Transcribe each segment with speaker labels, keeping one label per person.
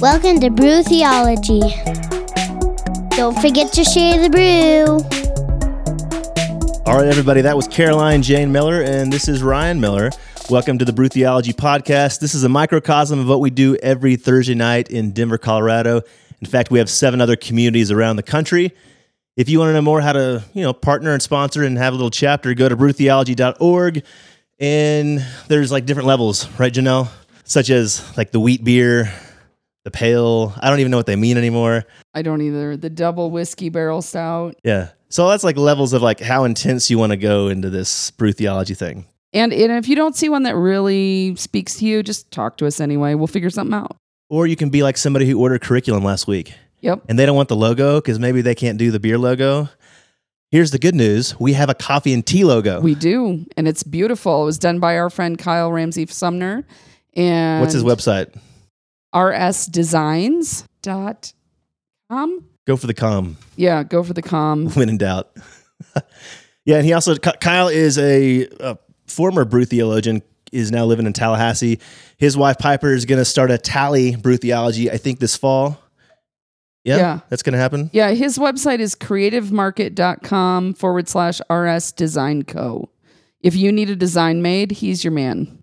Speaker 1: Welcome to Brew Theology. Don't forget to share the brew.
Speaker 2: All right, everybody, that was Caroline Jane Miller, and this is Ryan Miller. Welcome to the Brew Theology Podcast. This is a microcosm of what we do every Thursday night in Denver, Colorado. In fact, we have seven other communities around the country. If you want to know more how to, you know, partner and sponsor and have a little chapter, go to brewtheology.org. And there's like different levels, right, Janelle? Such as like the wheat beer, the pale. I don't even know what they mean anymore.
Speaker 3: I don't either. The double whiskey barrel stout.
Speaker 2: Yeah. So that's like levels of like how intense you want to go into this brew theology thing.
Speaker 3: And, and if you don't see one that really speaks to you, just talk to us anyway. We'll figure something out.
Speaker 2: Or you can be like somebody who ordered curriculum last week
Speaker 3: Yep.
Speaker 2: and they don't want the logo because maybe they can't do the beer logo. Here's the good news we have a coffee and tea logo.
Speaker 3: We do. And it's beautiful. It was done by our friend Kyle Ramsey Sumner. And
Speaker 2: What's his website?
Speaker 3: rsdesigns.com.
Speaker 2: Go for the com
Speaker 3: Yeah, go for the com.
Speaker 2: when in doubt. yeah, and he also, Kyle is a, a former brew theologian, is now living in Tallahassee. His wife Piper is going to start a tally brew theology, I think, this fall. Yeah,
Speaker 3: Yeah.
Speaker 2: that's going to happen.
Speaker 3: Yeah, his website is creativemarket.com forward slash RS Design Co. If you need a design made, he's your man.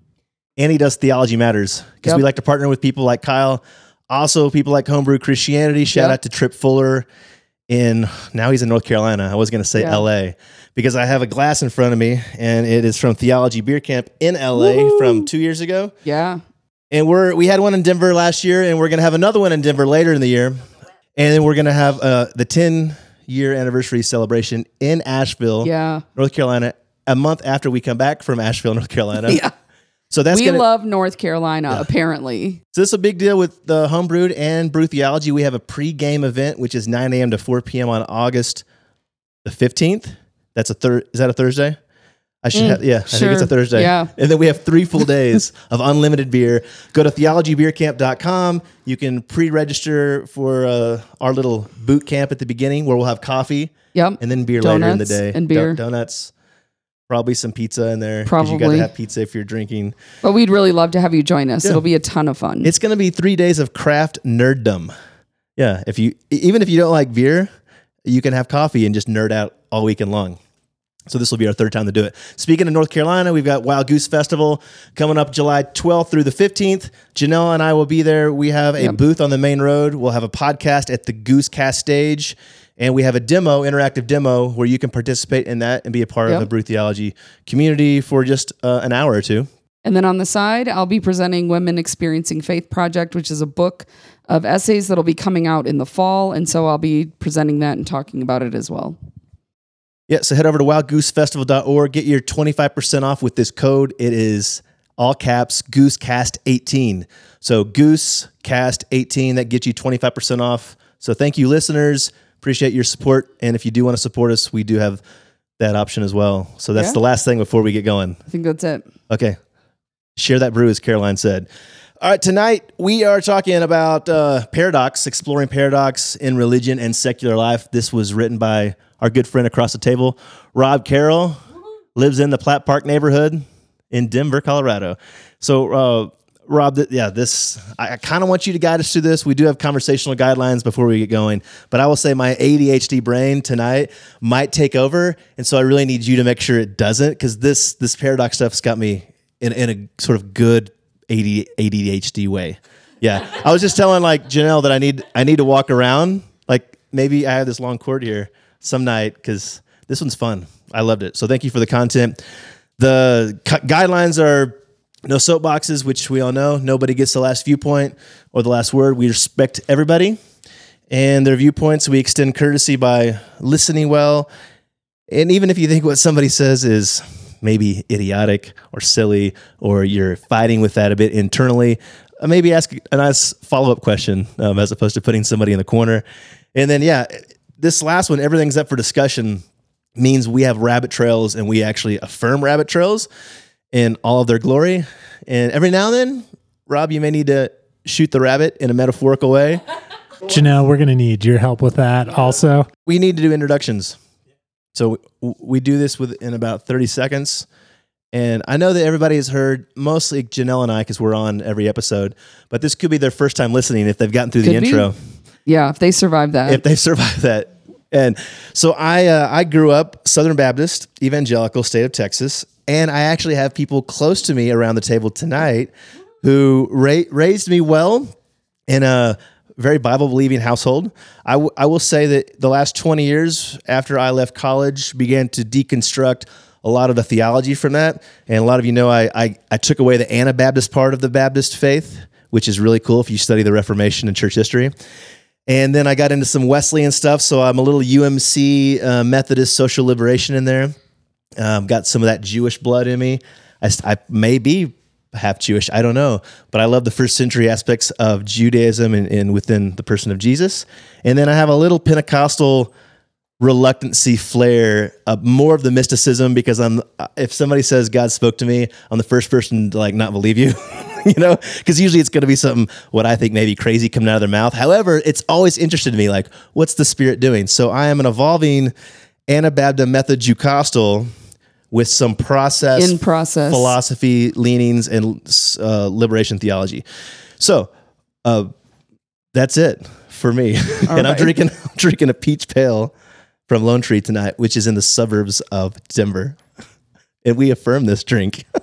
Speaker 2: And he does theology matters because we like to partner with people like Kyle, also people like Homebrewed Christianity. Shout
Speaker 3: Yep.
Speaker 2: out to Tripp Fuller in now he's in North Carolina. I was going to say
Speaker 3: Yeah.
Speaker 2: L.A. because I have a glass in front of me and it is from Theology Beer Camp in L.A.
Speaker 3: Woohoo.
Speaker 2: from two years ago.
Speaker 3: Yeah.
Speaker 2: And we're we had one in Denver last year, and we're going to have another one in Denver later in the year, and then we're going to have uh, the 10 year anniversary celebration in Asheville,
Speaker 3: Yeah.
Speaker 2: North Carolina, a month after we come back from Asheville, North Carolina.
Speaker 3: Yeah.
Speaker 2: So that's
Speaker 3: we
Speaker 2: gonna,
Speaker 3: love North Carolina, apparently.
Speaker 2: So this is a big deal with the homebrewed and brew theology. We have a pre-game event, which is 9 a.m. to 4 p.m. on August the 15th. That's a third. Is that a Thursday? I should have, yeah, I think it's a. Thursday.
Speaker 3: Yeah.
Speaker 2: And then we have three full days of unlimited beer. Go to theologybeercamp.com. You can pre-register for uh, our little boot camp at the beginning where we'll have coffee
Speaker 3: Yep.
Speaker 2: and then beer later in the day.
Speaker 3: and beer.
Speaker 2: Do- donuts. Probably some pizza in there. 'cause You got to have pizza if you're drinking.
Speaker 3: But we'd really love to have you join us. It'll be a ton of fun.
Speaker 2: It's going to be three days of craft nerddom. Yeah, if you e- even if you don't like beer, you can have coffee and just nerd out all weekend long. So this will be our third time to do it. Speaking of North Carolina, we've got Wild Goose Festival coming up July 12th through the 15th. Janelle and I will be there. We have a booth on the main road. We'll have a podcast at the Goose Cast stage. And we have a demo, interactive demo, where you can participate in that and be a part of the Brew Theology community for just uh, an hour or two.
Speaker 3: and then on the side, I'll be presenting Women Experiencing Faith Project, which is a book of essays that'll be coming out in the fall. And so I'll be presenting that and talking about it as well.
Speaker 2: Yeah, so head over to wildgoosefestival.org. Get your 25% off with this code. It is all caps GooseCast18. So GooseCast18, that gets you 25% off. So thank you, listeners. Appreciate your support. And if you do want to support us, we do have that option as well. So that's
Speaker 3: Yeah.
Speaker 2: the last thing before we get going.
Speaker 3: I think that's it.
Speaker 2: Okay. Share that brew, as Caroline said. All right, tonight we are talking about uh, paradox, exploring paradox in religion and secular life. This was written by our good friend across the table, Rob Carroll, lives in the Platt Park neighborhood in Denver, Colorado. So, uh, Rob, th- yeah, this I, I kind of want you to guide us through this. We do have conversational guidelines before we get going, but I will say my ADHD brain tonight might take over, and so I really need you to make sure it doesn't, because this this paradox stuff's got me in in a sort of good AD, ADHD way. Yeah, I was just telling like Janelle that I need I need to walk around. Like maybe I have this long cord here some night because this one's fun. I loved it. So thank you for the content. The cu- guidelines are no soapboxes, which we all know. Nobody gets the last viewpoint or the last word. We respect everybody and their viewpoints. We extend courtesy by listening well. And even if you think what somebody says is maybe idiotic or silly, or you're fighting with that a bit internally, uh, maybe ask a nice follow up question um, as opposed to putting somebody in the corner. And then, yeah, this last one, everything's up for discussion, means we have rabbit trails and we actually affirm rabbit trails in all of their glory. And every now and then, Rob, you may need to shoot the rabbit in a metaphorical way.
Speaker 4: Janelle, we're going to need your help with that also.
Speaker 2: We need to do introductions. So we do this within about 30 seconds. And I know that everybody has heard mostly Janelle and I because we're on every episode, but this could be their first time listening if they've gotten through the
Speaker 3: be.
Speaker 2: intro.
Speaker 3: Yeah, if they survive that.
Speaker 2: if they survive that. And so I uh, I grew up Southern Baptist, evangelical, state of Texas, and I actually have people close to me around the table tonight who ra- raised me well in a very Bible believing household. I, w- I will say that the last 20 years after I left college began to deconstruct a lot of the theology from that. And a lot of you know I, I, I took away the Anabaptist part of the Baptist faith, which is really cool if you study the Reformation and church history. And then I got into some Wesleyan stuff. So I'm a little UMC uh, Methodist social liberation in there. Um, got some of that Jewish blood in me. I, I may be half Jewish. I don't know. But I love the first century aspects of Judaism and, and within the person of Jesus. And then I have a little Pentecostal reluctancy flair, uh, more of the mysticism because I'm uh, if somebody says God spoke to me, I'm the first person to like not believe you, you know, because usually it's going to be something what I think maybe crazy coming out of their mouth. However, it's always interested me like what's the Spirit doing. So I am an evolving Anabaptist method Jucostal with some process
Speaker 3: In process.
Speaker 2: philosophy leanings and uh, liberation theology. So uh, that's it for me. and I'm drinking I'm drinking a peach pale from Lone Tree tonight, which is in the suburbs of Denver. And we affirm this drink.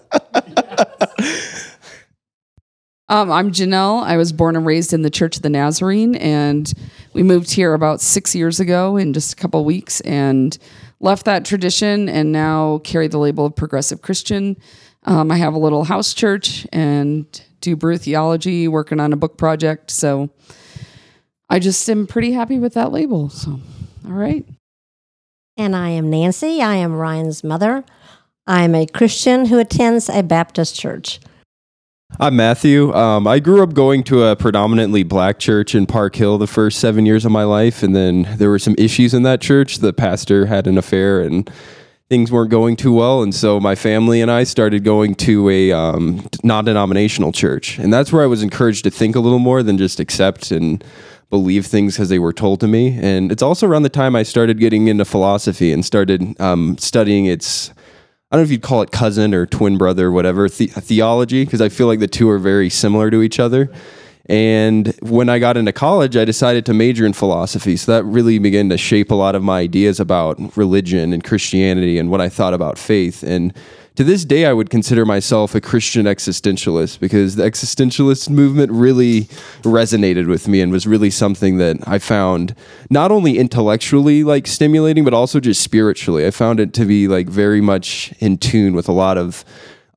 Speaker 3: Um, I'm Janelle. I was born and raised in the Church of the Nazarene, and we moved here about six years ago in just a couple weeks and left that tradition and now carry the label of progressive Christian. Um, I have a little house church and do brew theology, working on a book project. So I just am pretty happy with that label. So, all right.
Speaker 5: And I am Nancy. I am Ryan's mother. I'm a Christian who attends a Baptist church.
Speaker 6: I'm Matthew. Um, I grew up going to a predominantly black church in Park Hill the first seven years of my life, and then there were some issues in that church. The pastor had an affair, and things weren't going too well. And so my family and I started going to a um, non denominational church. And that's where I was encouraged to think a little more than just accept and believe things because they were told to me. And it's also around the time I started getting into philosophy and started um, studying its. I don't know if you'd call it cousin or twin brother, or whatever, the- theology, because I feel like the two are very similar to each other. And when I got into college, I decided to major in philosophy. So that really began to shape a lot of my ideas about religion and Christianity and what I thought about faith. And to this day, I would consider myself a Christian existentialist because the existentialist movement really resonated with me and was really something that I found not only intellectually like stimulating, but also just spiritually. I found it to be like very much in tune with a lot of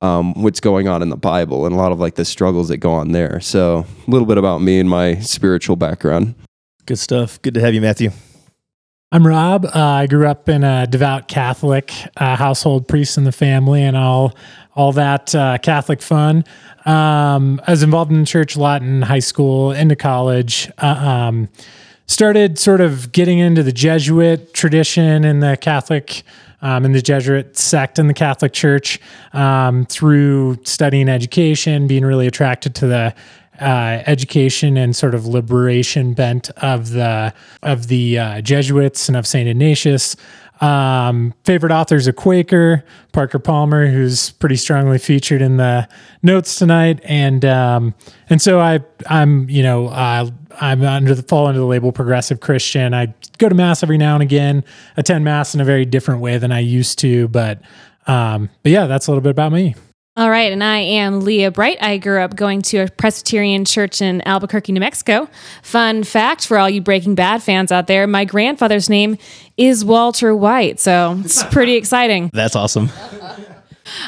Speaker 6: um, what's going on in the Bible and a lot of like the struggles that go on there. So a little bit about me and my spiritual background.
Speaker 2: Good stuff. Good to have you, Matthew.
Speaker 4: I'm Rob. Uh, I grew up in a devout Catholic uh, household, priest in the family, and all all that uh, Catholic fun. Um, I was involved in church a lot in high school, into college. Uh, um, started sort of getting into the Jesuit tradition in the Catholic. Um, in the Jesuit sect in the Catholic Church, um, through studying education, being really attracted to the uh, education and sort of liberation bent of the of the uh, Jesuits and of Saint Ignatius. Um, favorite authors a Quaker, Parker Palmer, who's pretty strongly featured in the notes tonight, and um, and so I I'm you know uh, I'm under the fall under the label progressive Christian. I go to mass every now and again, attend mass in a very different way than I used to, but um, but yeah, that's a little bit about me.
Speaker 7: All right, and I am Leah Bright. I grew up going to a Presbyterian church in Albuquerque, New Mexico. Fun fact for all you Breaking Bad fans out there my grandfather's name is Walter White, so it's pretty exciting.
Speaker 2: That's awesome.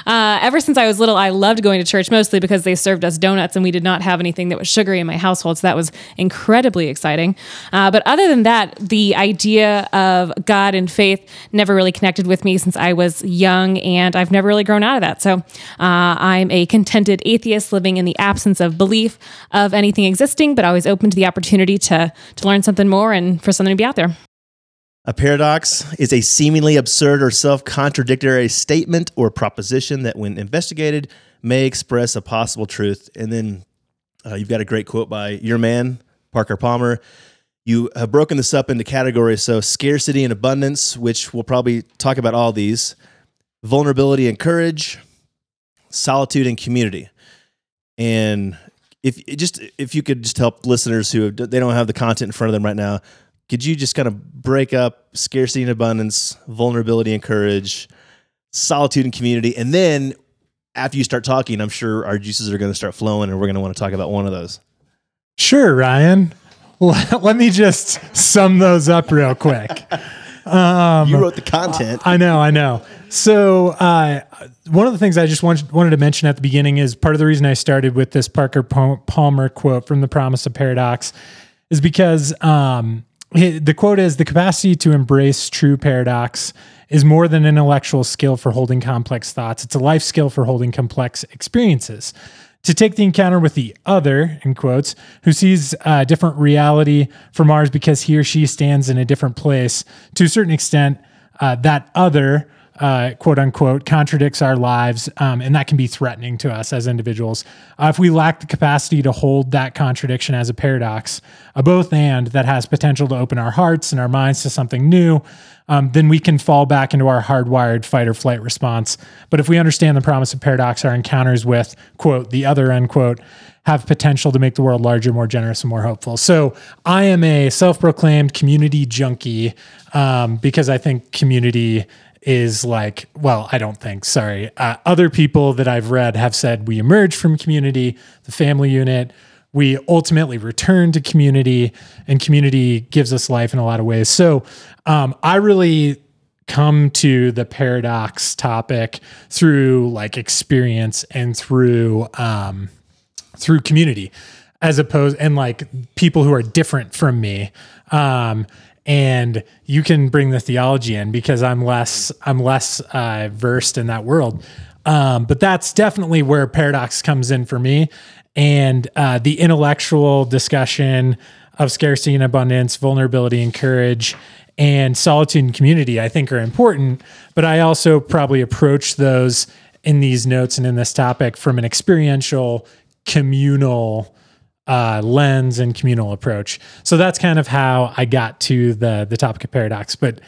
Speaker 7: Uh, ever since I was little, I loved going to church mostly because they served us donuts and we did not have anything that was sugary in my household. So that was incredibly exciting. Uh, but other than that, the idea of God and faith never really connected with me since I was young and I've never really grown out of that. So uh, I'm a contented atheist living in the absence of belief of anything existing, but always open to the opportunity to, to learn something more and for something to be out there.
Speaker 2: A paradox is a seemingly absurd or self contradictory statement or proposition that, when investigated, may express a possible truth. And then uh, you've got a great quote by your man, Parker Palmer. You have broken this up into categories. So, scarcity and abundance, which we'll probably talk about all these, vulnerability and courage, solitude and community. And if just if you could just help listeners who they don't have the content in front of them right now, could you just kind of break up scarcity and abundance, vulnerability and courage, solitude and community, and then after you start talking, I'm sure our juices are going to start flowing, and we're going to want to talk about one of those.
Speaker 4: Sure, Ryan. Let me just sum those up real quick.
Speaker 2: you wrote the content.
Speaker 4: I know, I know. So, uh, one of the things I just wanted, wanted to mention at the beginning is part of the reason I started with this Parker Palmer quote from The Promise of Paradox is because um, the quote is the capacity to embrace true paradox is more than intellectual skill for holding complex thoughts. It's a life skill for holding complex experiences. To take the encounter with the other, in quotes, who sees a different reality from ours because he or she stands in a different place, to a certain extent, uh, that other uh, quote unquote contradicts our lives, um, and that can be threatening to us as individuals. Uh, if we lack the capacity to hold that contradiction as a paradox, a both and that has potential to open our hearts and our minds to something new, um, then we can fall back into our hardwired fight or flight response. But if we understand the promise of paradox, our encounters with quote the other unquote have potential to make the world larger, more generous, and more hopeful. So I am a self-proclaimed community junkie um, because I think community is like, well, I don't think, sorry. Uh, other people that I've read have said we emerge from community, the family unit. We ultimately return to community, and community gives us life in a lot of ways. So um, I really come to the paradox topic through like experience and through um, through community as opposed and like people who are different from me um, and you can bring the theology in because I'm less I'm less uh, versed in that world. Um, but that's definitely where paradox comes in for me, and uh, the intellectual discussion of scarcity and abundance, vulnerability and courage, and solitude and community. I think are important, but I also probably approach those in these notes and in this topic from an experiential, communal uh, lens and communal approach. So that's kind of how I got to the the topic of paradox. But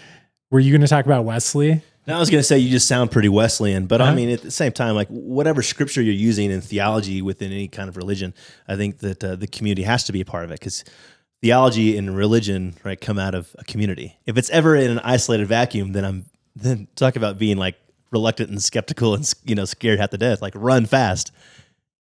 Speaker 4: were you going to talk about Wesley?
Speaker 2: Now I was going to say you just sound pretty Wesleyan, but
Speaker 4: Uh-huh.
Speaker 2: I mean at the same time, like whatever scripture you're using in theology within any kind of religion, I think that uh, the community has to be a part of it because theology and religion right come out of a community. If it's ever in an isolated vacuum, then I'm then talk about being like reluctant and skeptical and you know scared half to death. Like run fast.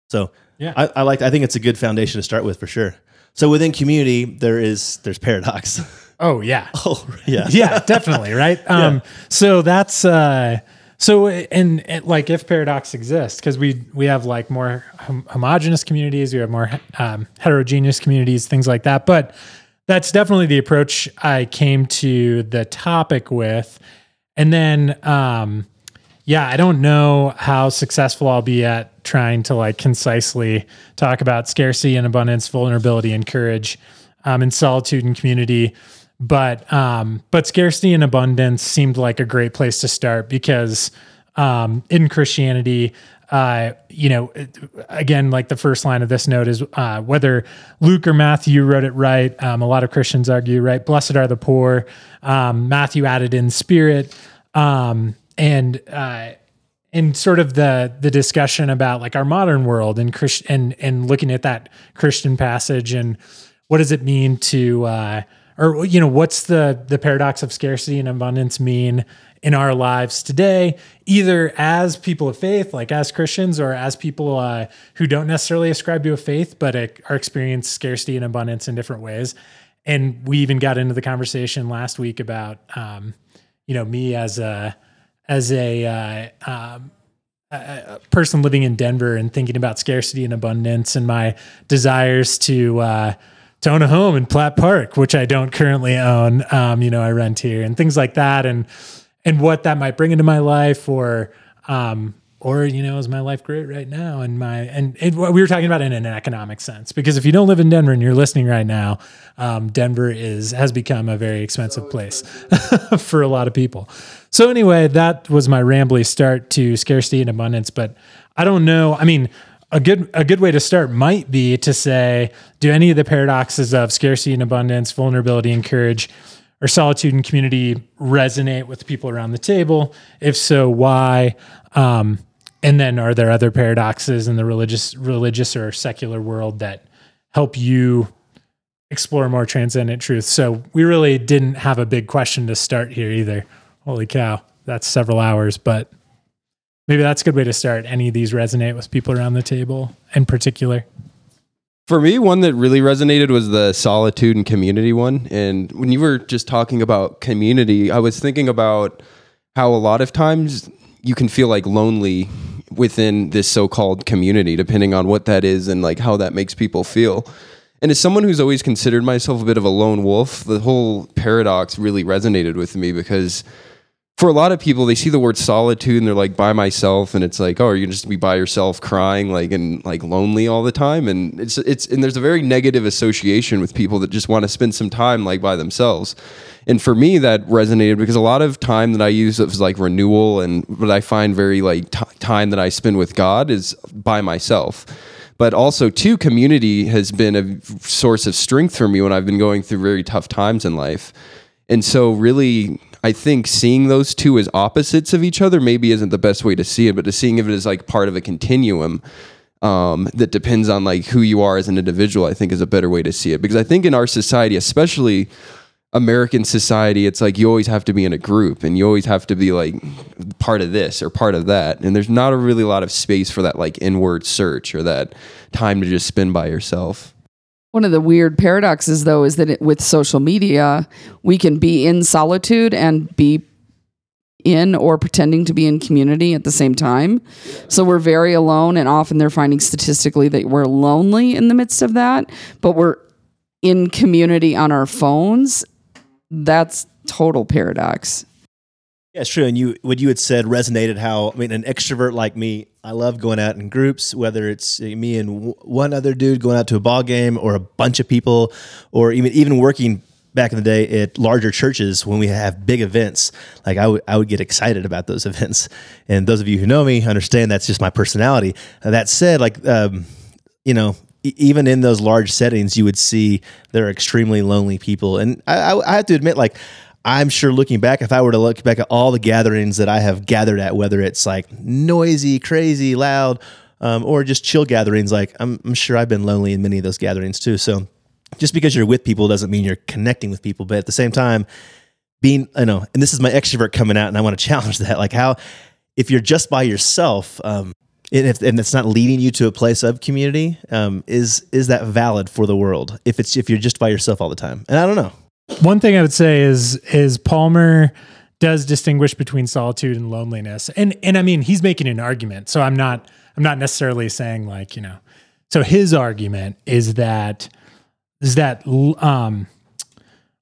Speaker 2: So
Speaker 4: Yeah.
Speaker 2: I, I like. I think it's a good foundation to start with for sure. So within community, there is there's paradox.
Speaker 4: Oh yeah.
Speaker 2: oh yeah,
Speaker 4: yeah, definitely, right? Um, so that's uh, so and, and like if paradox exists, because we we have like more hom- homogenous communities, we have more um, heterogeneous communities, things like that. But that's definitely the approach I came to the topic with, and then um, yeah, I don't know how successful I'll be at trying to like concisely talk about scarcity and abundance, vulnerability and courage, um, and solitude and community. But um, but scarcity and abundance seemed like a great place to start because um, in Christianity, uh, you know, again, like the first line of this note is uh, whether Luke or Matthew wrote it right. Um, a lot of Christians argue, right? Blessed are the poor. Um, Matthew added in spirit, um, and uh, and sort of the the discussion about like our modern world and Christ and and looking at that Christian passage and what does it mean to uh, or you know what's the the paradox of scarcity and abundance mean in our lives today either as people of faith like as christians or as people uh, who don't necessarily ascribe to a faith but uh, are experience scarcity and abundance in different ways. And we even got into the conversation last week about um, you know me as a as a uh, um, a person living in Denver and thinking about scarcity and abundance and my desires to uh, to own a home in Platt Park, which I don't currently own. Um, you know, I rent here and things like that, and and what that might bring into my life, or um, or you know, is my life great right now? And my and it, we were talking about in an economic sense because if you don't live in Denver and you're listening right now, um, Denver is has become a very expensive place for a lot of people. So anyway, that was my rambly start to scarcity and abundance. But I don't know. I mean, a good a good way to start might be to say, do any of the paradoxes of scarcity and abundance, vulnerability and courage, or solitude and community resonate with the people around the table? If so, why? Um, and then are there other paradoxes in the religious religious or secular world that help you explore more transcendent truth so we really didn't have a big question to start here either holy cow that's several hours but maybe that's a good way to start any of these resonate with people around the table in particular
Speaker 6: For me, one that really resonated was the solitude and community one. And when you were just talking about community, I was thinking about how a lot of times you can feel like lonely within this so-called community depending on what that is and like how that makes people feel. And as someone who's always considered myself a bit of a lone wolf, the whole paradox really resonated with me because for a lot of people, they see the word solitude and they're like by myself, and it's like, oh, are you just be by yourself, crying like and like lonely all the time? And it's it's and there's a very negative association with people that just want to spend some time like by themselves. And for me, that resonated because a lot of time that I use is like renewal, and what I find very like t- time that I spend with God is by myself but also too community has been a source of strength for me when i've been going through very tough times in life and so really i think seeing those two as opposites of each other maybe isn't the best way to see it but to seeing it as like part of a continuum um, that depends on like who you are as an individual i think is a better way to see it because i think in our society especially American society, it's like you always have to be in a group and you always have to be like part of this or part of that. And there's not a really lot of space for that like inward search or that time to just spend by yourself.
Speaker 3: One of the weird paradoxes, though, is that it, with social media, we can be in solitude and be in or pretending to be in community at the same time. So we're very alone, and often they're finding statistically that we're lonely in the midst of that, but we're in community on our phones. That's total paradox.
Speaker 2: Yeah, it's true. And you, what you had said resonated. How I mean, an extrovert like me, I love going out in groups. Whether it's uh, me and w- one other dude going out to a ball game, or a bunch of people, or even even working back in the day at larger churches when we have big events. Like I would, I would get excited about those events. And those of you who know me understand that's just my personality. Uh, that said, like um, you know, even in those large settings, you would see there are extremely lonely people. And I, I have to admit, like, I'm sure looking back, if I were to look back at all the gatherings that I have gathered at, whether it's like noisy, crazy, loud, um, or just chill gatherings, like I'm, I'm sure I've been lonely in many of those gatherings too. So just because you're with people doesn't mean you're connecting with people. But at the same time, being, I know, and this is my extrovert coming out, and I want to challenge that. Like, how, if you're just by yourself, um, and if and it's not leading you to a place of community, um, is is that valid for the world? If it's if you're just by yourself all the time, and I don't know.
Speaker 4: One thing I would say is is Palmer does distinguish between solitude and loneliness. And and I mean he's making an argument. So I'm not I'm not necessarily saying like, you know. So his argument is that is that um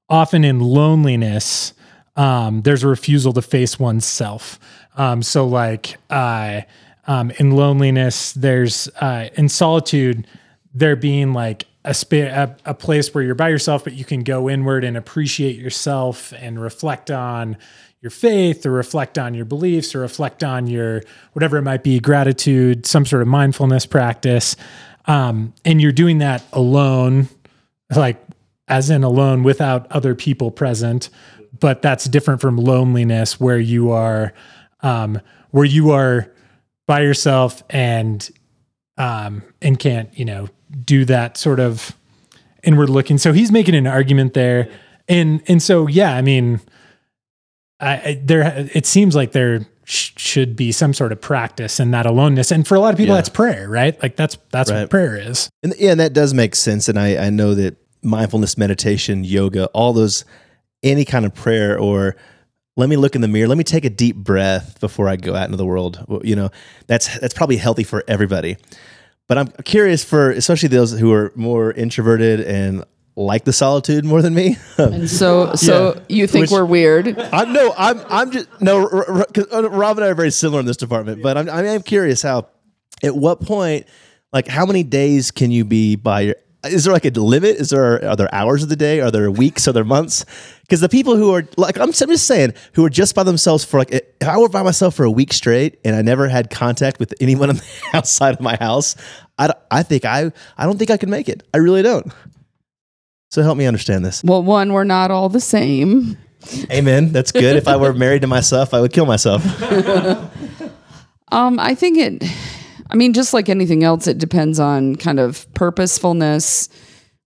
Speaker 4: often in loneliness um there's a refusal to face oneself. Um so like uh um in loneliness there's uh in solitude there being like a, spa- a a place where you're by yourself, but you can go inward and appreciate yourself and reflect on your faith or reflect on your beliefs or reflect on your whatever it might be, gratitude, some sort of mindfulness practice. Um, and you're doing that alone, like as in alone without other people present. But that's different from loneliness where you are, um, where you are by yourself and um, and can't you know do that sort of inward looking. So he's making an argument there, and and so yeah, I mean, I, I there it seems like there sh- should be some sort of practice in that aloneness, and for a lot of people,
Speaker 2: Yeah.
Speaker 4: that's prayer, right? Like that's that's
Speaker 2: Right.
Speaker 4: what prayer is.
Speaker 2: And yeah, and that does make sense. And I, I know that mindfulness, meditation, yoga, all those, any kind of prayer or let me look in the mirror, let me take a deep breath before I go out into the world. You know, that's that's probably healthy for everybody. But I'm curious for especially those who are more introverted and like the solitude more than me.
Speaker 3: And so, so
Speaker 2: Yeah.
Speaker 3: you think
Speaker 2: Which-
Speaker 3: we're weird?
Speaker 2: I'm no, I'm I'm just no. R- R- uh, Rob and I are very similar in this department, but I'm I am curious how, at what point, like how many days can you be by your? Is there like a limit? Is there are there hours of the day? Are there weeks? Are there months? Because the people who are like I'm, just saying who are just by themselves for like if I were by myself for a week straight and I never had contact with anyone on the outside of my house, I I think I I don't think I could make it. I really don't. So help me understand this.
Speaker 3: Well, one, we're not all the same.
Speaker 2: Amen. That's good. if I were married to myself, I would kill myself.
Speaker 3: Um, I think it. I mean, just like anything else, it depends on kind of purposefulness,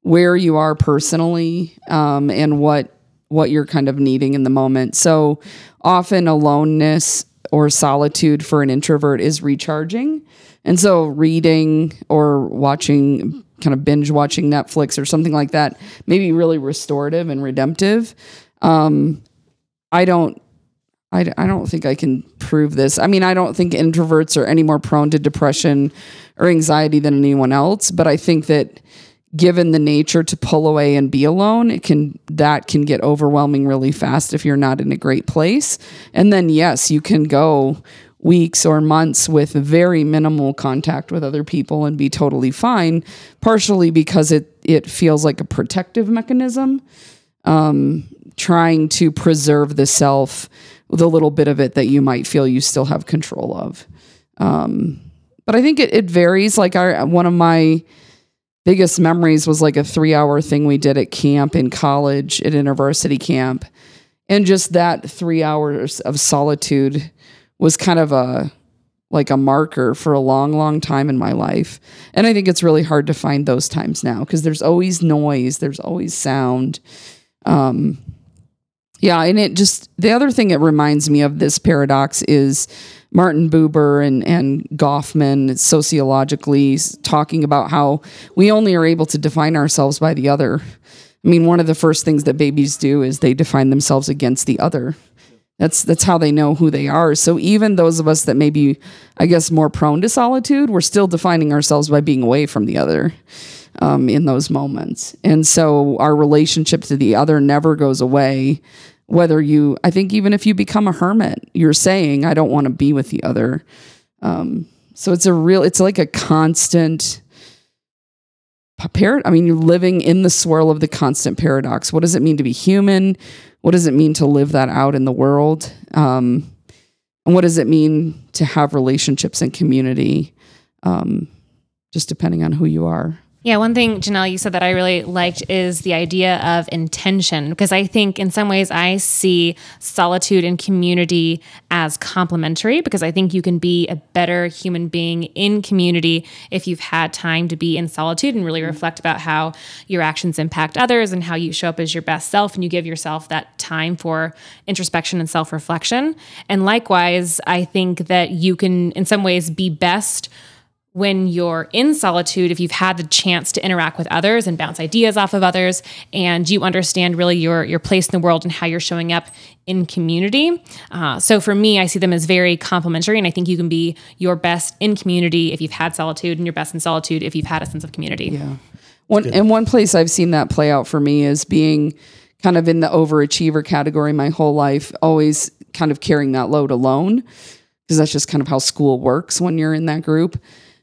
Speaker 3: where you are personally, um, and what what you're kind of needing in the moment. So often, aloneness or solitude for an introvert is recharging, and so reading or watching, kind of binge watching Netflix or something like that, may be really restorative and redemptive. Um, I don't I, I don't think I can prove this. I mean, I don't think introverts are any more prone to depression or anxiety than anyone else, but I think that given the nature to pull away and be alone, it can that can get overwhelming really fast if you're not in a great place. And then yes, you can go weeks or months with very minimal contact with other people and be totally fine, partially because it it feels like a protective mechanism. Um, trying to preserve the self the little bit of it that you might feel you still have control of. Um, but I think it, it varies. Like our one of my biggest memories was like a three hour thing we did at camp in college at university camp. And just that three hours of solitude was kind of a like a marker for a long, long time in my life. And I think it's really hard to find those times now because there's always noise, there's always sound. Um, yeah, and it just the other thing it reminds me of this paradox is Martin Buber and and Goffman sociologically talking about how we only are able to define ourselves by the other. I mean, one of the first things that babies do is they define themselves against the other. That's that's how they know who they are. So even those of us that may be, I guess, more prone to solitude, we're still defining ourselves by being away from the other um, in those moments. And so our relationship to the other never goes away. Whether you, I think, even if you become a hermit, you're saying, I don't want to be with the other. Um, so it's a real, it's like a constant parrot. I mean, you're living in the swirl of the constant paradox. What does it mean to be human? What does it mean to live that out in the world? Um, and what does it mean to have relationships and community? Um, just depending on who you are.
Speaker 7: Yeah, one thing, Janelle, you said that I really liked is the idea of intention, because I think in some ways I see solitude and community as complementary, because I think you can be a better human being in community if you've had time to be in solitude and really mm-hmm. reflect about how your actions impact others and how you show up as your best self and you give yourself that time for introspection and self reflection. And likewise, I think that you can, in some ways, be best when you're in solitude, if you've had the chance to interact with others and bounce ideas off of others, and you understand really your your place in the world and how you're showing up in community. Uh, so for me, I see them as very complementary, and I think you can be your best in community if you've had solitude, and your best in solitude if you've had a sense of community.
Speaker 3: Yeah. One and one place I've seen that play out for me is being kind of in the overachiever category my whole life, always kind of carrying that load alone because that's just kind of how school works when you're in that group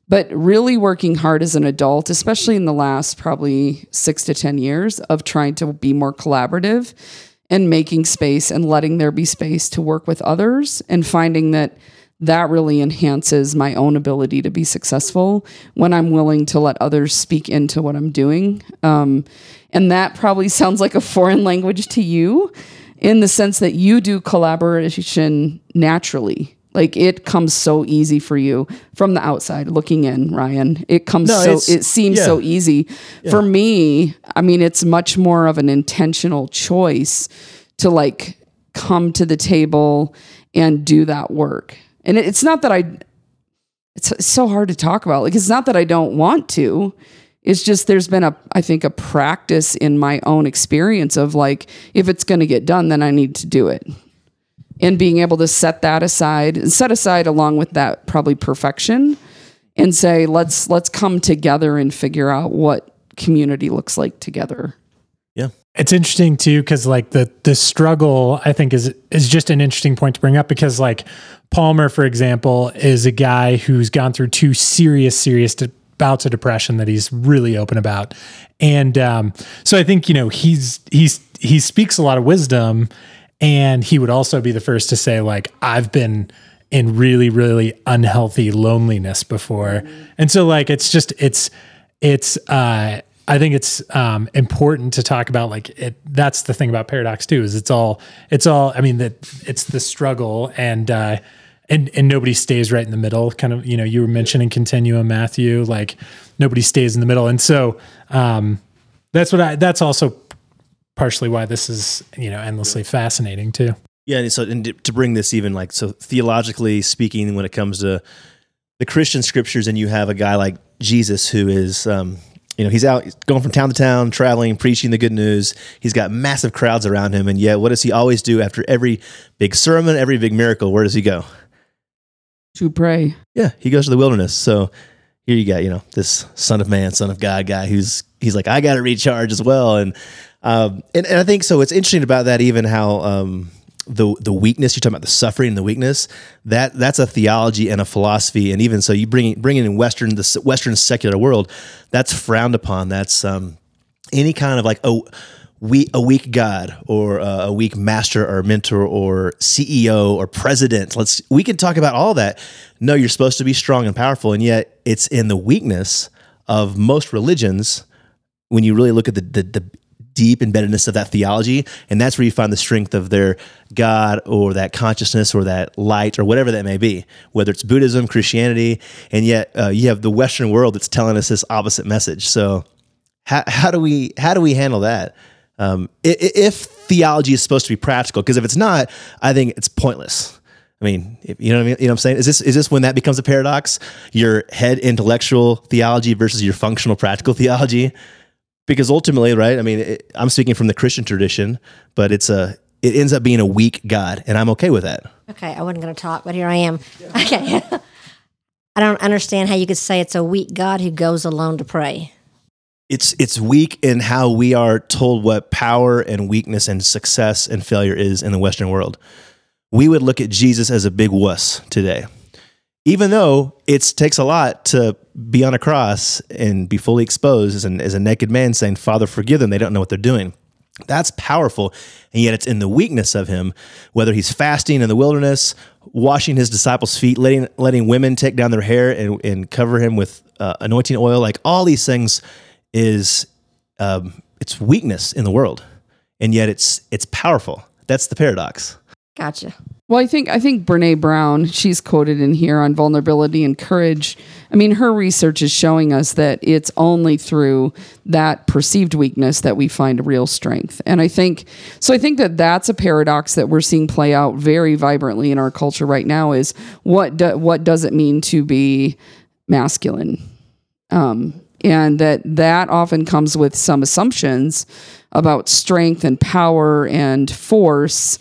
Speaker 3: but really working hard as an adult, especially in the last probably six to 10 years of trying to be more collaborative and making space and letting there be space to work with others and finding that that really enhances my own ability to be successful when I'm willing to let others speak into what I'm doing. Um, and that probably sounds like a foreign language to you in the sense that you do collaboration naturally like it comes so easy for you from the outside looking in, Ryan. It comes
Speaker 2: No,
Speaker 3: so it seems
Speaker 2: yeah.
Speaker 3: so easy. For me, I mean it's much more of an intentional choice to like come to the table and do that work. And it, it's not that I it's, it's so hard to talk about. Like it's not that I don't want to. It's just there's been a I think a practice in my own experience of like if it's going to get done then I need to do it and being able to set that aside and set aside along with that probably perfection and say let's let's come together and figure out what community looks like together
Speaker 2: Yeah.
Speaker 4: It's interesting too because like the the struggle I think is is just an interesting point to bring up because like Palmer for example is a guy who's gone through two serious serious de- bouts of depression that he's really open about and um, so I think you know he's he's he speaks a lot of wisdom and he would also be the first to say like I've been in really really unhealthy loneliness before and so like it's just it's it's uh I think it's um, important to talk about like it. That's the thing about paradox too is it's all it's all. I mean that it's the struggle and uh, and and nobody stays right in the middle. Kind of, you know, you were mentioning continuum, Matthew. Like nobody stays in the middle, and so um, that's what I. That's also partially why this is you know endlessly fascinating too.
Speaker 2: Yeah, and so and to bring this even like so theologically speaking, when it comes to the Christian scriptures, and you have a guy like Jesus who is, um, you know, he's out going from town to town, traveling, preaching the good news. He's got massive crowds around him, and yet, what does he always do after every big sermon, every big miracle? Where does he go?
Speaker 3: To pray.
Speaker 2: Yeah, he goes to the wilderness. So here you got, you know, this son of man, son of God guy who's he's like, I got to recharge as well, and um, and, and I think so. It's interesting about that, even how um, the the weakness you're talking about the suffering and the weakness that that's a theology and a philosophy. And even so you bring bring it in western the western secular world that's frowned upon. That's um, any kind of like a we a weak god or a, a weak master or mentor or CEO or president. Let's we can talk about all that. No you're supposed to be strong and powerful and yet it's in the weakness of most religions when you really look at the, the, the deep embeddedness of that theology. And that's where you find the strength of their God or that consciousness or that light or whatever that may be, whether it's Buddhism, Christianity. And yet uh, you have the Western world that's telling us this opposite message. So, how, how do we how do we handle that? Um, if theology is supposed to be practical, because if it's not, I think it's pointless. I mean, you know what I mean? You know what I'm saying? Is this is this when that becomes a paradox? Your head intellectual theology versus your functional practical theology because ultimately, right? I mean, it, I'm speaking from the Christian tradition, but it's a it ends up being a weak God, and I'm okay with that.
Speaker 5: Okay, I wasn't going to talk, but here I am. Okay, I don't understand how you could say it's a weak God who goes alone to pray.
Speaker 2: It's it's weak in how we are told what power and weakness and success and failure is in the Western world. We would look at Jesus as a big wuss today even though it takes a lot to be on a cross and be fully exposed as, an, as a naked man saying, Father, forgive them. They don't know what they're doing. That's powerful. And yet it's in the weakness of him, whether he's fasting in the wilderness, washing his disciples' feet, letting, letting women take down their hair and, and cover him with uh, anointing oil, like all these things is, um, it's weakness in the world. And yet it's, it's powerful. That's the paradox.
Speaker 5: Gotcha.
Speaker 3: Well, I think I think Brene Brown, she's quoted in here on vulnerability and courage. I mean, her research is showing us that it's only through that perceived weakness that we find real strength. And I think so I think that that's a paradox that we're seeing play out very vibrantly in our culture right now is what do, what does it mean to be masculine? Um, and that that often comes with some assumptions about strength and power and force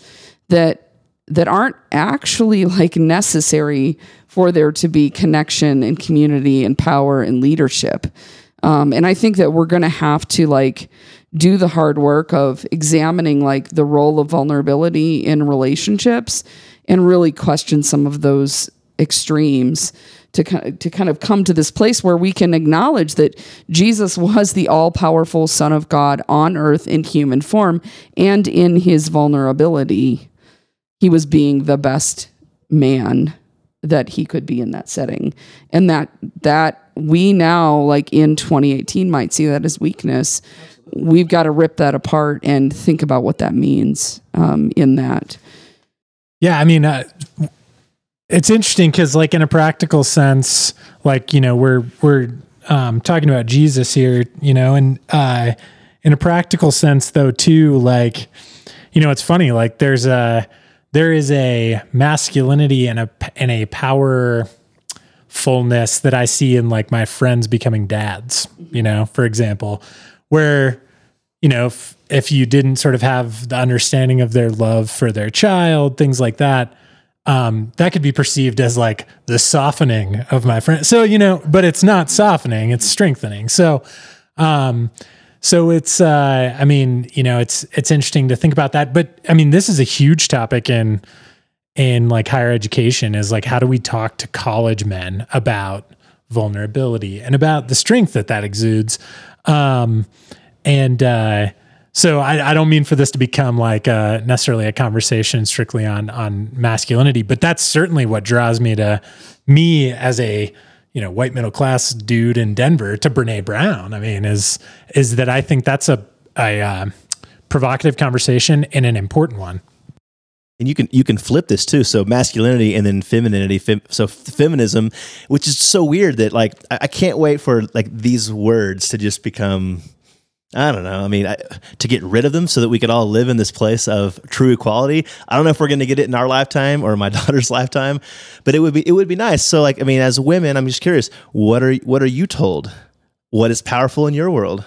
Speaker 3: that that aren't actually like necessary for there to be connection and community and power and leadership. Um, and I think that we're going to have to like do the hard work of examining like the role of vulnerability in relationships and really question some of those extremes to to kind of come to this place where we can acknowledge that Jesus was the all-powerful son of God on earth in human form and in his vulnerability he was being the best man that he could be in that setting. And that that we now like in 2018 might see that as weakness. We've got to rip that apart and think about what that means um, in that.
Speaker 4: Yeah i mean uh, it's interesting because like in a practical sense like you know we're we're um, talking about jesus here you know and uh, in a practical sense though too like you know it's funny like there's a there is a masculinity and a and a power fullness that I see in like my friends becoming dads, you know, for example, where you know, if, if you didn't sort of have the understanding of their love for their child, things like that, um, that could be perceived as like the softening of my friend. So, you know, but it's not softening, it's strengthening. So, um, so it's, uh, I mean, you know, it's it's interesting to think about that. But I mean, this is a huge topic in in like higher education. Is like how do we talk to college men about vulnerability and about the strength that that exudes? Um, and uh, so I, I, don't mean for this to become like uh, necessarily a conversation strictly on on masculinity, but that's certainly what draws me to me as a you know white middle class dude in Denver to Brene Brown. I mean, is is that I think that's a a uh, provocative conversation and an important one.
Speaker 2: and you can you can flip this too. So masculinity and then femininity. Fem, so feminism, which is so weird that like I, I can't wait for like these words to just become I don't know. I mean, I, to get rid of them so that we could all live in this place of true equality. I don't know if we're going to get it in our lifetime or my daughter's lifetime, but it would be it would be nice. So, like, I mean, as women, I'm just curious what are what are you told? What is powerful in your world?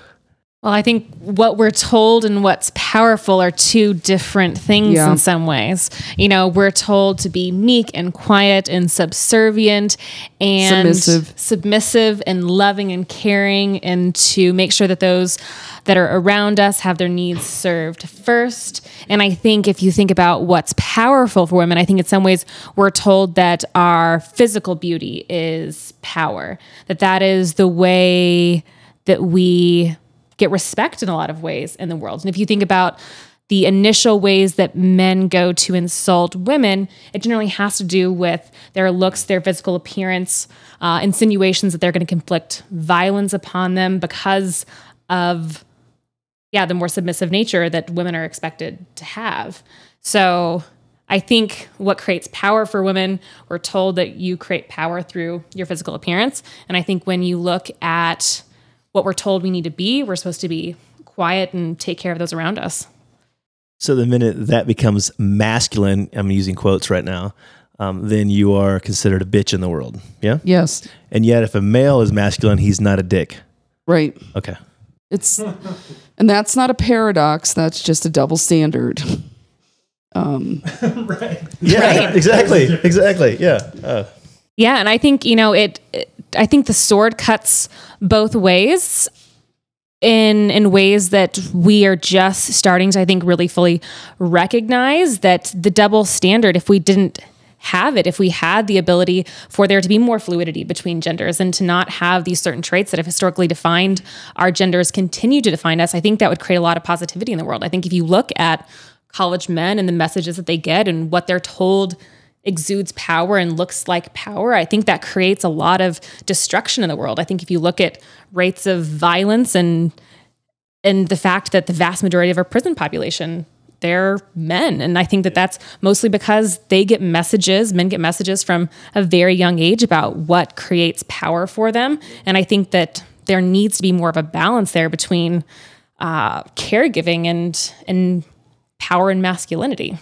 Speaker 7: Well, I think what we're told and what's powerful are two different things
Speaker 3: Yeah.
Speaker 7: in some ways. You know, we're told to be meek and quiet and subservient and
Speaker 3: Submissive.
Speaker 7: submissive and loving and caring and to make sure that those that are around us have their needs served first. And I think if you think about what's powerful for women, I think in some ways we're told that our physical beauty is power. That that is the way that we get respect in a lot of ways in the world. And if you think about the initial ways that men go to insult women, it generally has to do with their looks, their physical appearance, uh, insinuations that they're going to conflict violence upon them because of, yeah, the more submissive nature that women are expected to have. So I think what creates power for women, we're told that you create power through your physical appearance. And I think when you look at what we're told we need to be, we're supposed to be quiet and take care of those around us.
Speaker 2: So the minute that becomes masculine, I'm using quotes right now, um, then you are considered a bitch in the world. Yeah.
Speaker 3: Yes.
Speaker 2: And yet, if a male is masculine, he's not a dick.
Speaker 3: Right.
Speaker 2: Okay.
Speaker 3: It's and that's not a paradox. That's just a double standard. Um, right.
Speaker 2: Yeah. Exactly. Exactly. Yeah. Uh,
Speaker 7: Yeah, and I think you know it, it. I think the sword cuts both ways, in in ways that we are just starting to, I think, really fully recognize that the double standard. If we didn't have it, if we had the ability for there to be more fluidity between genders and to not have these certain traits that have historically defined our genders continue to define us, I think that would create a lot of positivity in the world. I think if you look at college men and the messages that they get and what they're told exudes power and looks like power, I think that creates a lot of destruction in the world. I think if you look at rates of violence and and the fact that the vast majority of our prison population they're men. And i think that that's mostly because they get messages men get messages from a very young age about what creates power for them. And i think that there needs to be more of a balance there between uh, caregiving and and power and masculinity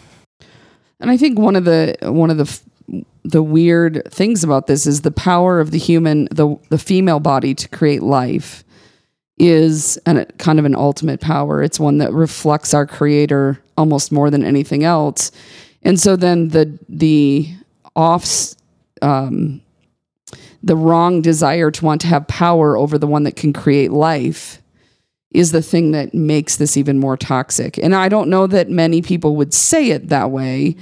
Speaker 3: And I think one of the one of the the weird things about this is the power of the human the the female body to create life is an, kind of an ultimate power. It's one that reflects our creator almost more than anything else. And so then the the offs um, the wrong desire to want to have power over the one that can create life is the thing that makes this even more toxic. And I don't know that many people would say it that way,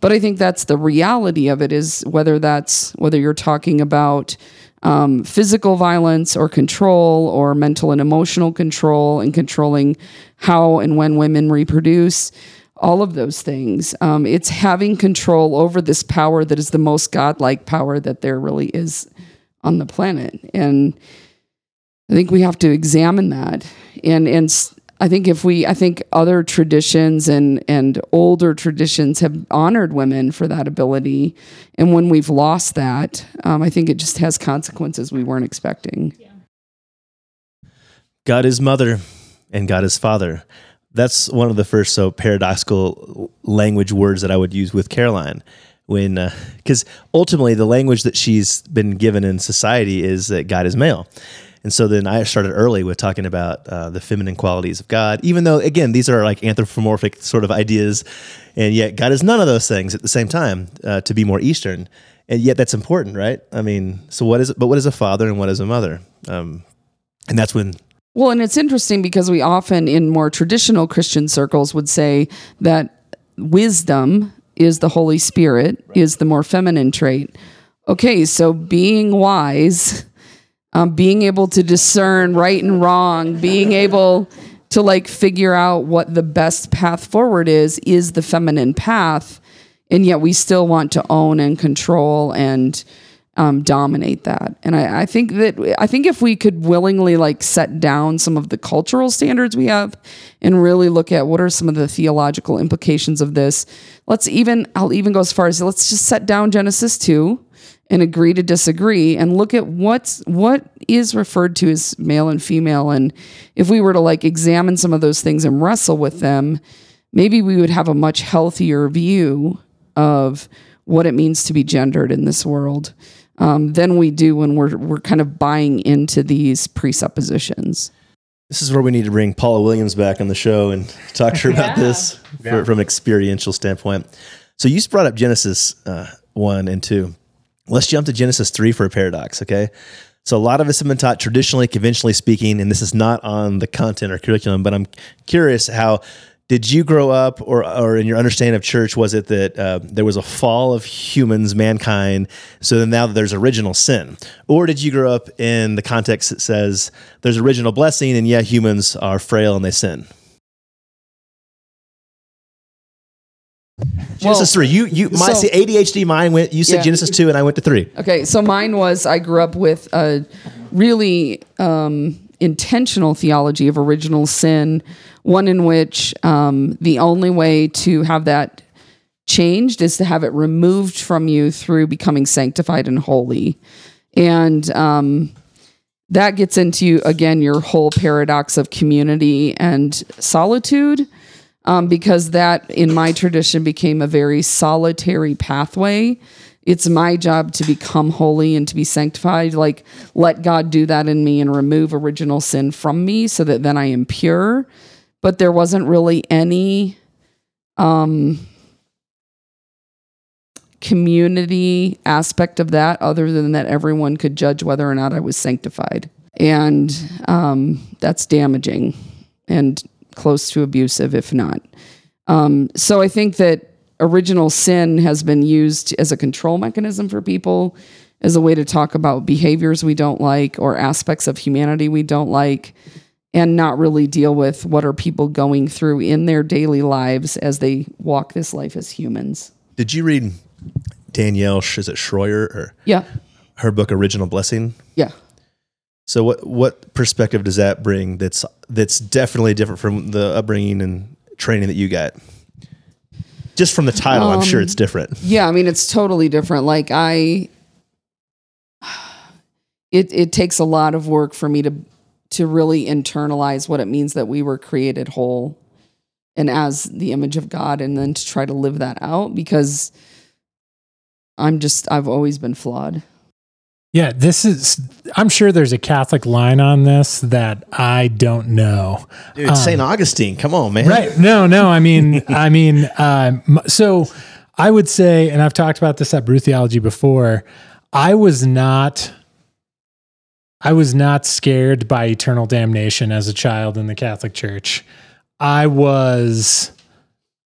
Speaker 3: but I think that's the reality of it is whether that's whether you're talking about um, physical violence or control or mental and emotional control and controlling how and when women reproduce all of those things um, it's having control over this power that is the most godlike power that there really is on the planet and I think we have to examine that. And and I think if we I think other traditions and and older traditions have honored women for that ability. And when we've lost that, um, I think it just has consequences we weren't expecting.
Speaker 2: God is mother and God is father. That's one of the first so paradoxical language words that I would use with Caroline when because ultimately the language that she's been given in society is that God is male. And so then I started early with talking about uh, the feminine qualities of God, even though, again, these are like anthropomorphic sort of ideas. And yet, God is none of those things at the same time uh, to be more Eastern. And yet, that's important, right? I mean, so what is? But what is a father and what is a mother? Um, and that's when
Speaker 3: Well, and it's interesting because we often in more traditional Christian circles would say that wisdom is the Holy Spirit, is the more feminine trait. Okay, so being wise, um, being able to discern right and wrong, being able to like figure out what the best path forward is, is the feminine path. And yet we still want to own and control and um, dominate that. And I, I think that I think if we could willingly like set down some of the cultural standards we have and really look at what are some of the theological implications of this, let's even I'll even go as far as let's just set down Genesis two and agree to disagree and look at what's what is referred to as male and female and if we were to like examine some of those things and wrestle with them maybe we would have a much healthier view of what it means to be gendered in this world um, than we do when we're we're kind of buying into these presuppositions.
Speaker 2: This is where we need to bring Paula Williams back on the show and talk to her about this for, from an experiential standpoint. So you brought up Genesis uh, one and two. Let's jump to Genesis three for a paradox. Okay. So a lot of us have been taught traditionally, conventionally speaking, and this is not on the content or curriculum, but I'm curious how did you grow up or, or in your understanding of church was it that uh, there was a fall of humans mankind so then now there's original sin or did you grow up in the context that says there's original blessing and yeah humans are frail and they sin Genesis three. You you my
Speaker 3: so-
Speaker 2: see ADHD. Mine went. You said
Speaker 3: Yeah.
Speaker 2: Genesis two, and I went to three.
Speaker 3: Okay, so mine was I grew up with a really um, intentional theology of original sin, one in which um, the only way to have that changed is to have it removed from you through becoming sanctified and holy. And um, that gets into, again, your whole paradox of community and solitude. Um, because that, in my tradition, became a very solitary pathway. It's my job to become holy and to be sanctified. Like, let God do that in me and remove original sin from me so that then I am pure. But there wasn't really any um, community aspect of that other than that everyone could judge whether or not I was sanctified. And um, that's damaging and close to abusive, if not. Um, so I think that original sin has been used as a control mechanism for people, as a way to talk about behaviors we don't like or aspects of humanity we don't like, and not really deal with what are people going through in their daily lives as they walk this life as humans.
Speaker 2: Did you read Danielle? Is it Shroyer or
Speaker 3: Yeah.
Speaker 2: her book Original Blessing?
Speaker 3: Yeah.
Speaker 2: So what what perspective does that bring? That's that's definitely different from the upbringing and training that you got. Just from the title, I'm sure it's um, different.
Speaker 3: Yeah, I mean it's totally different. Like I it it takes a lot of work for me to to really internalize what it means that we were created whole and as the image of God and then to try to live that out because I'm just I've always been flawed.
Speaker 4: Yeah, this is. I'm sure there's a Catholic line on this that I don't know.
Speaker 2: Dude, St. Augustine, come on, man.
Speaker 4: Right? No, no. I mean, I mean, um, so I would say, and I've talked about this at Brew Theology before. I was not. I was not scared by eternal damnation as a child in the Catholic Church. I was.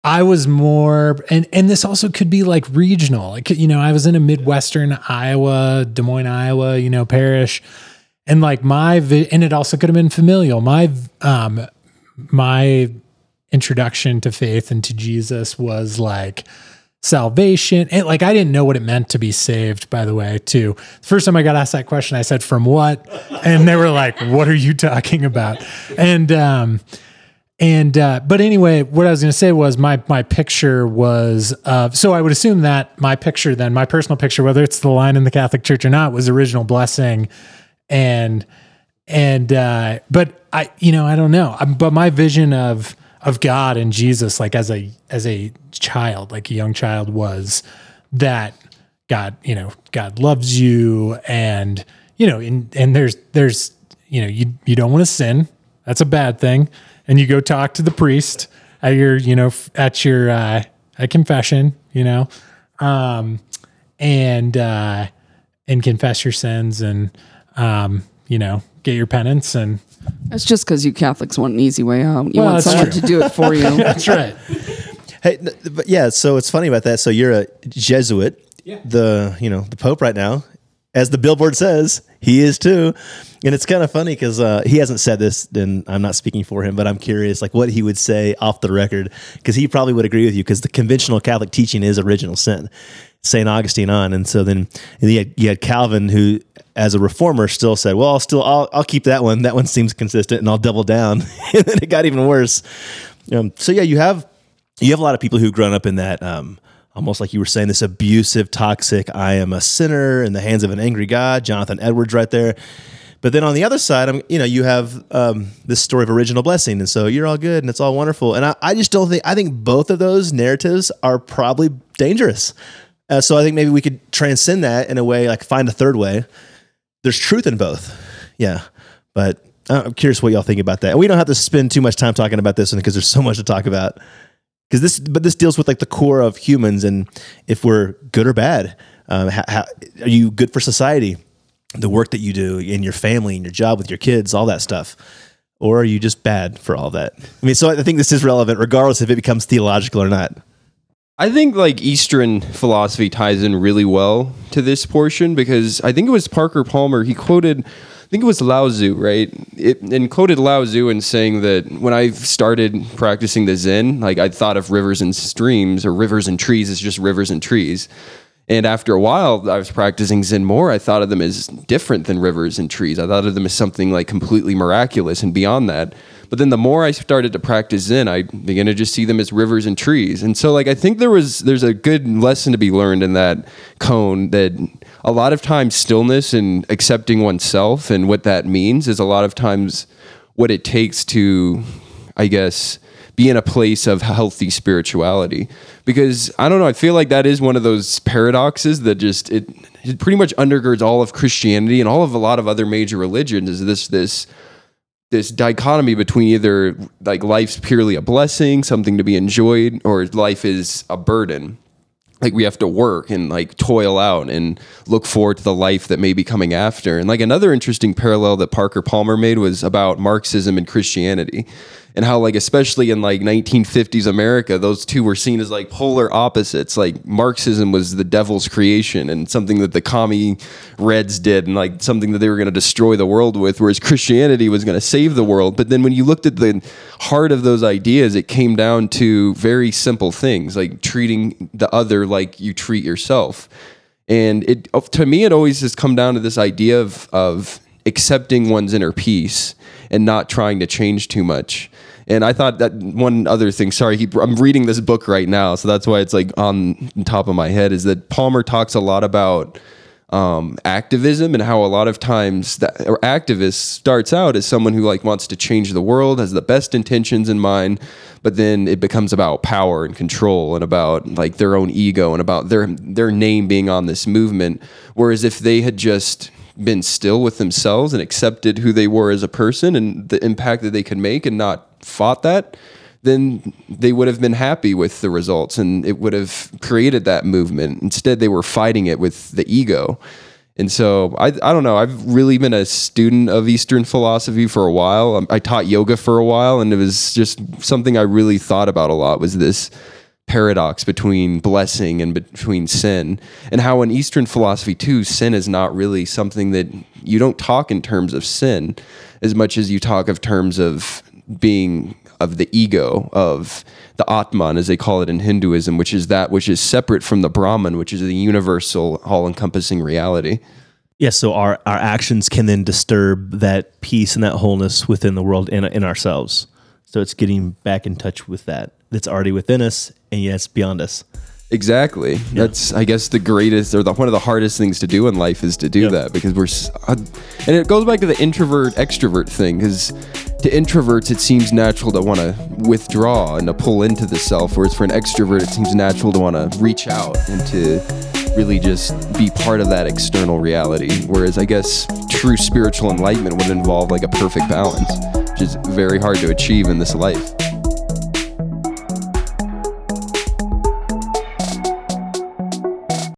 Speaker 4: I was more, and and this also could be like regional. Like you know, I was in a midwestern Iowa, Des Moines, Iowa, you know, parish, and like my and it also could have been familial. My um my introduction to faith and to Jesus was like salvation. And like I didn't know what it meant to be saved, by the way, too. The first time I got asked that question, I said, From what? And they were like, What are you talking about? And um and uh, but anyway, what I was going to say was my my picture was uh, so I would assume that my picture then my personal picture, whether it's the line in the Catholic Church or not, was original blessing, and and uh, but I you know I don't know, Um, but my vision of of God and Jesus like as a as a child, like a young child, was that God you know God loves you and you know and and there's there's you know you you don't want to sin. That's a bad thing and you go talk to the priest at your you know at your uh at confession you know um and uh and confess your sins and um you know get your penance and
Speaker 3: That's just because you Catholics want an easy way out. You
Speaker 4: Well,
Speaker 3: want someone
Speaker 4: true.
Speaker 3: to do it for you.
Speaker 4: that's right
Speaker 2: Hey, but yeah. So it's funny about that. So you're a Jesuit.
Speaker 4: Yeah.
Speaker 2: The you know the Pope right now, as the billboard says, he is too. And it's kind of funny because uh, he hasn't said this, and I'm not speaking for him, but I'm curious, like what he would say off the record, because he probably would agree with you, because the conventional Catholic teaching is original sin. St. Augustine on. And so then and you, had, you had Calvin, who, as a reformer, still said, well, I'll still, I'll, I'll keep that one. That one seems consistent and I'll double down. and then it got even worse. Um, so yeah, you have, you have a lot of people who've grown up in that, um, almost like you were saying, this abusive, toxic, I am a sinner in the hands of an angry God, Jonathan Edwards right there. But then on the other side, I'm, you know, you have um, this story of original blessing, and so you're all good and it's all wonderful. And I, I just don't think I think both of those narratives are probably dangerous. Uh, so I think maybe we could transcend that in a way, like find a third way. There's truth in both, yeah. But I'm curious what y'all think about that. And we don't have to spend too much time talking about this one because there's so much to talk about. Because this, but this deals with like the core of humans and if we're good or bad. Um, how, how, are you good for society? the work that you do in your family and your job with your kids, all that stuff? Or are you just bad for all that? I mean, so I think this is relevant regardless if it becomes theological or not.
Speaker 6: I think like Eastern philosophy ties in really well to this portion because I think it was Parker Palmer. He quoted, think it was Lao Tzu, right? It, and quoted Lao Tzu in saying that when I started practicing the Zen, like I thought of rivers and streams or rivers and trees as just rivers and trees. And after a while, I was practicing Zen more. I thought of them as different than rivers and trees. I thought of them as something like completely miraculous and beyond that. But then the more I started to practice Zen, I began to just see them as rivers and trees. And so, like, I think there was there's a good lesson to be learned in that koan that a lot of times stillness and accepting oneself and what that means is a lot of times what it takes to, I guess, be in a place of healthy spirituality. Because I don't know I feel like that is one of those paradoxes that just it, it pretty much undergirds all of Christianity and all of a lot of other major religions is this this this dichotomy between either like life's purely a blessing something to be enjoyed or life is a burden like we have to work and like toil out and look forward to the life that may be coming after. And like another interesting parallel that Parker Palmer made was about Marxism and Christianity and how like especially in like 1950s America those two were seen as like polar opposites. Like Marxism was the devil's creation and something that the commie reds did and like something that they were going to destroy the world with whereas Christianity was going to save the world. But then when you looked at the heart of those ideas it came down to very simple things like treating the other like you treat yourself. And it to me it always has come down to this idea of of accepting one's inner peace and not trying to change too much. And I thought that one other thing, sorry, he, I'm reading this book right now, so that's why it's like on top of my head, is that Palmer talks a lot about um, activism and how a lot of times that or activist starts out as someone who like wants to change the world, has the best intentions in mind, but then it becomes about power and control and about like their own ego and about their their name being on this movement. Whereas if they had just been still with themselves and accepted who they were as a person and the impact that they could make and not fought that, then they would have been happy with the results and it would have created that movement. Instead, they were fighting it with the ego. And so I, I don't know. I've really been a student of Eastern philosophy for a while. Um, I taught yoga for a while, and it was just something I really thought about a lot. Was this paradox between blessing and between sin and how in eastern philosophy too sin is not really something that you don't talk in terms of sin as much as you talk of terms of being of the ego of the atman as they call it in hinduism which is that which is separate from the brahman which is the universal all-encompassing reality.
Speaker 2: Yeah so our our actions can then disturb that peace and that wholeness within the world and in ourselves. So it's getting back in touch with that that's already within us and yes beyond us.
Speaker 6: Exactly. Yeah. That's I guess the greatest or the one of the hardest things to do in life is to do yeah. that because we're uh, and it goes back to the introvert extrovert thing cuz to introverts it seems natural to want to withdraw and to pull into the self whereas for an extrovert it seems natural to want to reach out and to really just be part of that external reality whereas I guess true spiritual enlightenment would involve like a perfect balance which is very hard to achieve in this life.